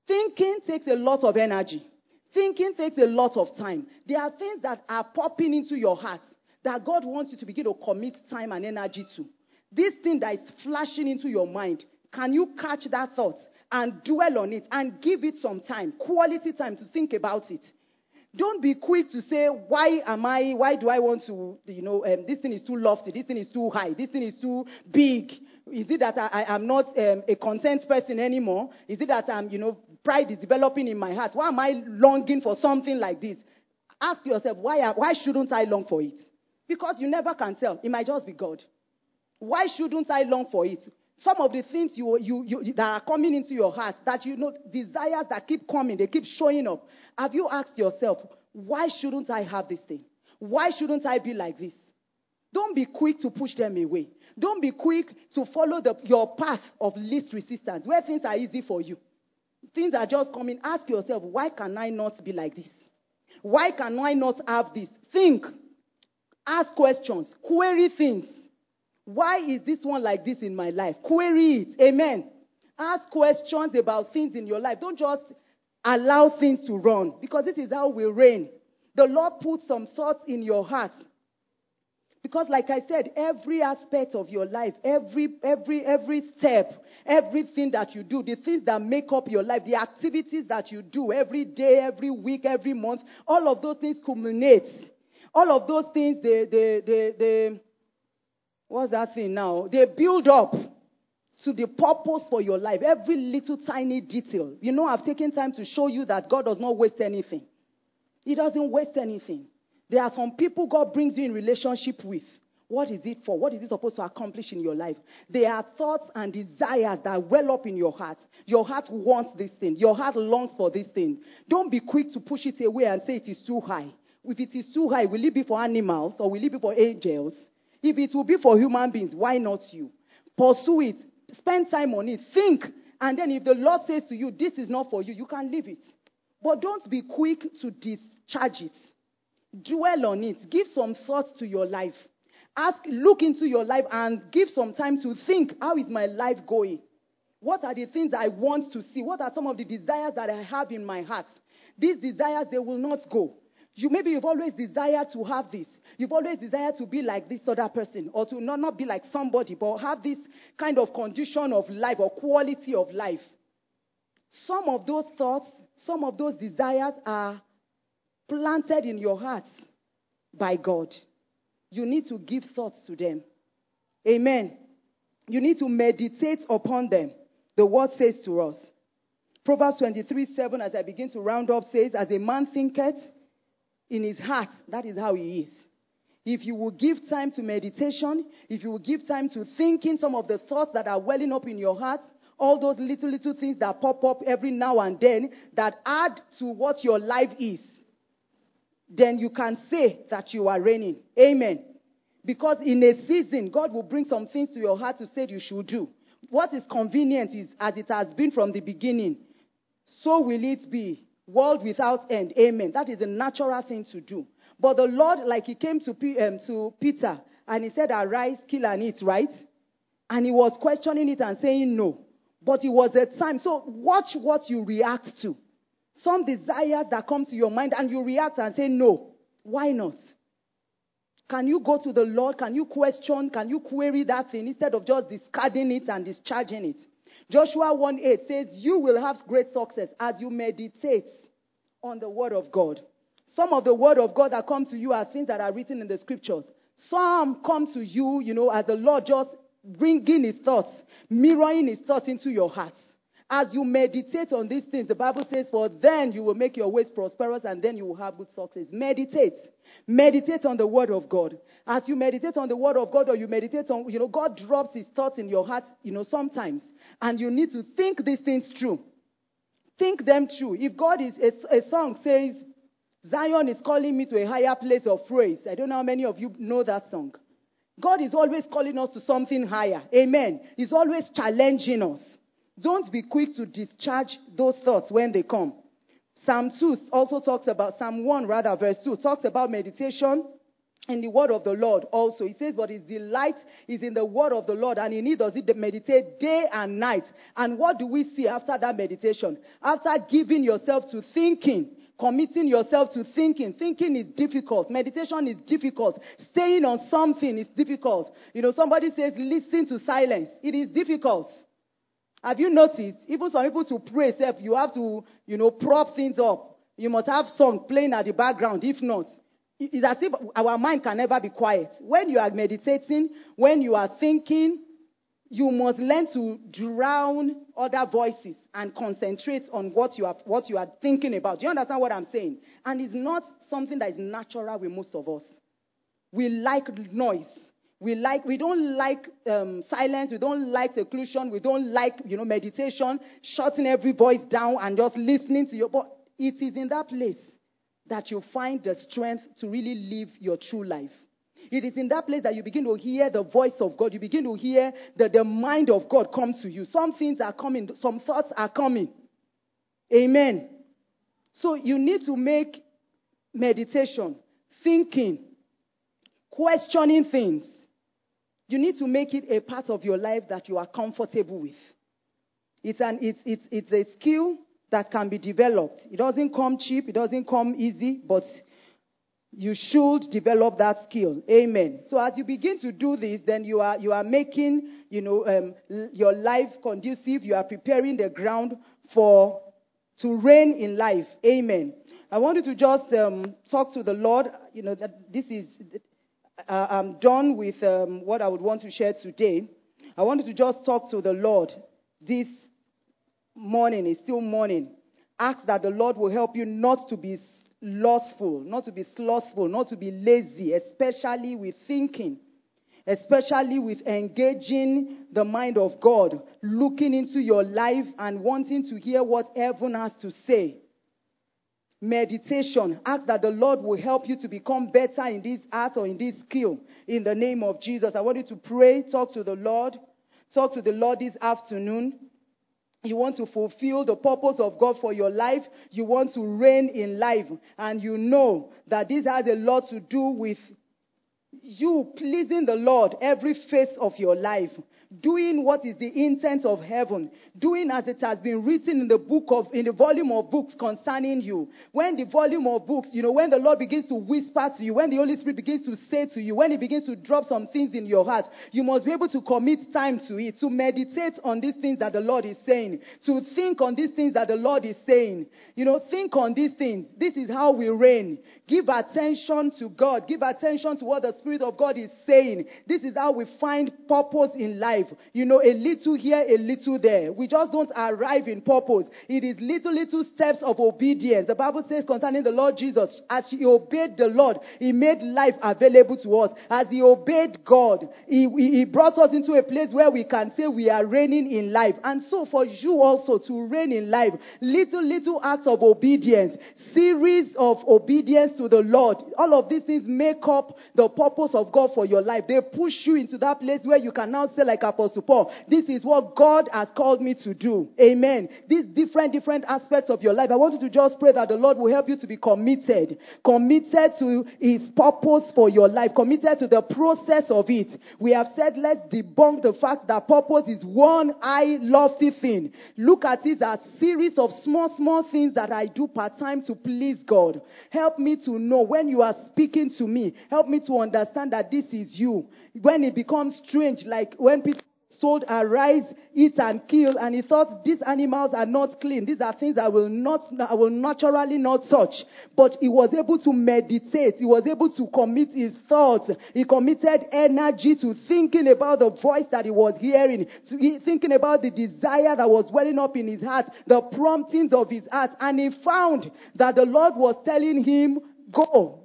[SPEAKER 2] Thinking takes a lot of energy. Thinking takes a lot of time. There are things that are popping into your heart that God wants you to begin to commit time and energy to. This thing that is flashing into your mind, can you catch that thought and dwell on it and give it some time, quality time to think about it? Don't be quick to say, why am I, why do I want to, you know, um, this thing is too lofty, this thing is too high, this thing is too big. Is it that I, am not um, a content person anymore? Is it that I'm, you know, pride is developing in my heart? Why am I longing for something like this? Ask yourself, why, why shouldn't I long for it? Because you never can tell. It might just be God. Why shouldn't I long for it? Some of the things you, you, you, that are coming into your heart, that you know, desires that keep coming, they keep showing up. Have you asked yourself, why shouldn't I have this thing? Why shouldn't I be like this? Don't be quick to push them away. Don't be quick to follow the, your path of least resistance, where things are easy for you. Things are just coming. Ask yourself, why can I not be like this? Why can I not have this? Think. Ask questions. Query things. Why is this one like this in my life? Query it. Amen. Ask questions about things in your life. Don't just allow things to run because this is how we reign. The Lord put some thoughts in your heart. Because, like I said, every aspect of your life, every, every, every step, everything that you do, the things that make up your life, the activities that you do every day, every week, every month, all of those things culminate all of those things, they, they, they, they, what's that thing now? They build up to the purpose for your life. Every little tiny detail. You know, I've taken time to show you that God does not waste anything. He doesn't waste anything. There are some people God brings you in relationship with. What is it for? What is it supposed to accomplish in your life? There are thoughts and desires that well up in your heart. Your heart wants this thing. Your heart longs for this thing. Don't be quick to push it away and say it is too high if it is too high, will it be for animals or will it be for angels? If it will be for human beings, why not you? Pursue it. Spend time on it. Think. And then if the Lord says to you, this is not for you, you can leave it. But don't be quick to discharge it. Dwell on it. Give some thought to your life. Ask, look into your life and give some time to think, how is my life going? What are the things I want to see? What are some of the desires that I have in my heart? These desires, they will not go. You maybe you've always desired to have this. You've always desired to be like this other person or to not, not be like somebody, but have this kind of condition of life or quality of life. Some of those thoughts, some of those desires are planted in your heart by God. You need to give thoughts to them. Amen. You need to meditate upon them. The word says to us. Proverbs 23 7, as I begin to round up, says, As a man thinketh in his heart, that is how he is. If you will give time to meditation, if you will give time to thinking some of the thoughts that are welling up in your heart, all those little, little things that pop up every now and then that add to what your life is, then you can say that you are reigning. Amen. Because in a season, God will bring some things to your heart to say you should do. What is convenient is as it has been from the beginning, so will it be. World without end. Amen. That is a natural thing to do. But the Lord, like He came to, um, to Peter and He said, Arise, kill and eat, right? And He was questioning it and saying no. But it was a time. So watch what you react to. Some desires that come to your mind and you react and say no. Why not? Can you go to the Lord? Can you question? Can you query that thing instead of just discarding it and discharging it? Joshua 1 8 says, You will have great success as you meditate on the word of God. Some of the word of God that come to you are things that are written in the scriptures. Some come to you, you know, as the Lord just bringing his thoughts, mirroring his thoughts into your heart. As you meditate on these things, the Bible says, For then you will make your ways prosperous and then you will have good success. Meditate. Meditate on the Word of God. As you meditate on the Word of God or you meditate on, you know, God drops His thoughts in your heart, you know, sometimes. And you need to think these things through. Think them through. If God is, a, a song says, Zion is calling me to a higher place of praise. I don't know how many of you know that song. God is always calling us to something higher. Amen. He's always challenging us. Don't be quick to discharge those thoughts when they come. Psalm 2 also talks about, Psalm 1 rather, verse 2, talks about meditation in the word of the Lord also. He says, but his delight is in the word of the Lord, and in it does it meditate day and night. And what do we see after that meditation? After giving yourself to thinking, committing yourself to thinking. Thinking is difficult. Meditation is difficult. Staying on something is difficult. You know, somebody says, listen to silence. It is difficult. Have you noticed? Even some people to pray, self, you have to, you know, prop things up. You must have song playing at the background. If not, it's as if our mind can never be quiet. When you are meditating, when you are thinking, you must learn to drown other voices and concentrate on what you are what you are thinking about. Do you understand what I'm saying? And it's not something that is natural with most of us. We like noise. We like, we don't like um, silence. We don't like seclusion. We don't like, you know, meditation, shutting every voice down and just listening to your. But it is in that place that you find the strength to really live your true life. It is in that place that you begin to hear the voice of God. You begin to hear that the mind of God come to you. Some things are coming. Some thoughts are coming. Amen. So you need to make meditation, thinking, questioning things you need to make it a part of your life that you are comfortable with. It's, an, it's, it's, it's a skill that can be developed. It doesn't come cheap, it doesn't come easy, but you should develop that skill. Amen. So as you begin to do this, then you are, you are making, you know, um, your life conducive. You are preparing the ground for, to reign in life. Amen. I want you to just um, talk to the Lord. You know, that this is, I'm done with um, what I would want to share today. I wanted to just talk to the Lord this morning. It's still morning. Ask that the Lord will help you not to be slothful, not to be slothful, not to be lazy, especially with thinking, especially with engaging the mind of God, looking into your life and wanting to hear what heaven has to say meditation. Ask that the Lord will help you to become better in this art or in this skill in the name of Jesus. I want you to pray, talk to the Lord, talk to the Lord this afternoon. You want to fulfill the purpose of God for your life. You want to reign in life. And you know that this has a lot to do with you pleasing the Lord every phase of your life doing what is the intent of heaven, doing as it has been written in the book of, in the volume of books concerning you. When the volume of books, you know, when the Lord begins to whisper to you, when the Holy Spirit begins to say to you, when He begins to drop some things in your heart, you must be able to commit time to it, to meditate on these things that the Lord is saying, to think on these things that the Lord is saying. You know, think on these things. This is how we reign. Give attention to God. Give attention to what the Spirit of God is saying. This is how we find purpose in life. You know, a little here, a little there. We just don't arrive in purpose. It is little, little steps of obedience. The Bible says concerning the Lord Jesus, as he obeyed the Lord, he made life available to us. As he obeyed God, he, he brought us into a place where we can say we are reigning in life. And so for you also to reign in life, little, little acts of obedience, series of obedience to the Lord. All of these things make up the purpose of God for your life. They push you into that place where you can now say like Apostle Paul, this is what God has called me to do. Amen. These different, different aspects of your life. I want you to just pray that the Lord will help you to be committed. Committed to his purpose for your life. Committed to the process of it. We have said let's debunk the fact that purpose is one high lofty thing. Look at it as a series of small, small things that I do part time to please God. Help me to know when you are speaking to me. Help me to understand that this is you. When it becomes strange, like when people sold arise, eat and kill, and he thought these animals are not clean. These are things I will not, I will naturally not touch. But he was able to meditate. He was able to commit his thoughts. He committed energy to thinking about the voice that he was hearing, to thinking about the desire that was welling up in his heart, the promptings of his heart, and he found that the Lord was telling him, go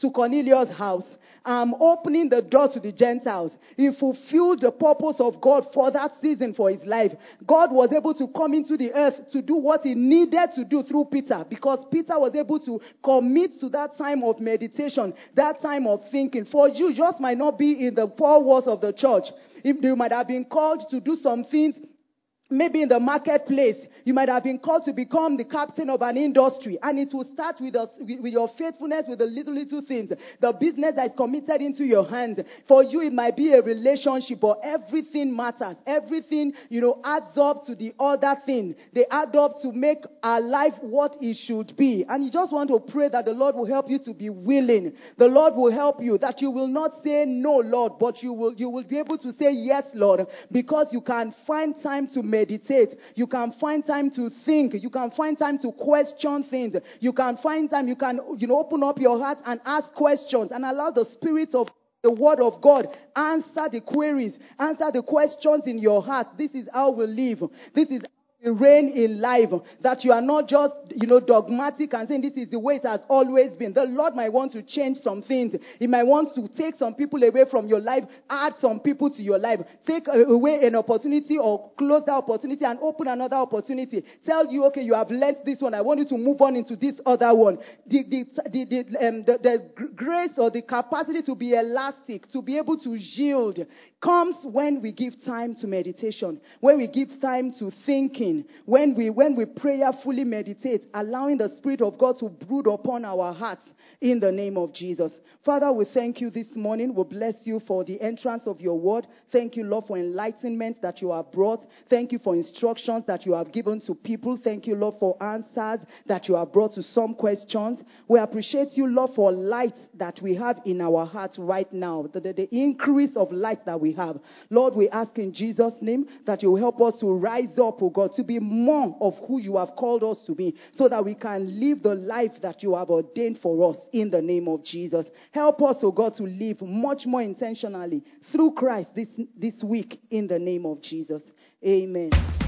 [SPEAKER 2] to Cornelius' house. I'm opening the door to the Gentiles. He fulfilled the purpose of God for that season for his life. God was able to come into the earth to do what he needed to do through Peter because Peter was able to commit to that time of meditation, that time of thinking. For you, just might not be in the four walls of the church. If you might have been called to do some things Maybe in the marketplace, you might have been called to become the captain of an industry, and it will start with, us, with, your faithfulness with the little, little things. The business that is committed into your hands. For you, it might be a relationship, but everything matters. Everything, you know, adds up to the other thing. They add up to make our life what it should be. And you just want to pray that the Lord will help you to be willing. The Lord will help you, that you will not say no, Lord, but you will, you will be able to say yes, Lord, because you can find time to make meditate. You can find time to think. You can find time to question things. You can find time, you can, you know, open up your heart and ask questions and allow the Spirit of the word of God answer the queries, answer the questions in your heart. This is how we live. This is reign in life. That you are not just, you know, dogmatic and saying this is the way it has always been. The Lord might want to change some things. He might want to take some people away from your life, add some people to your life, take away an opportunity or close that opportunity and open another opportunity. Tell you, okay, you have learned this one. I want you to move on into this other one. The, the, the, the, um, the, the grace or the capacity to be elastic, to be able to yield comes when we give time to meditation, when we give time to thinking, when we, when we prayerfully meditate, allowing the Spirit of God to brood upon our hearts in the name of Jesus. Father, we thank you this morning. We bless you for the entrance of your word. Thank you, Lord, for enlightenment that you have brought. Thank you for instructions that you have given to people. Thank you, Lord, for answers that you have brought to some questions. We appreciate you, Lord, for light that we have in our hearts right now, the, the, the increase of light that we have. Lord, we ask in Jesus' name that you help us to rise up, oh God, to be more of who you have called us to be so that we can live the life that you have ordained for us in the name of Jesus. Help us, oh God, to live much more intentionally through Christ this, this week in the name of Jesus. Amen.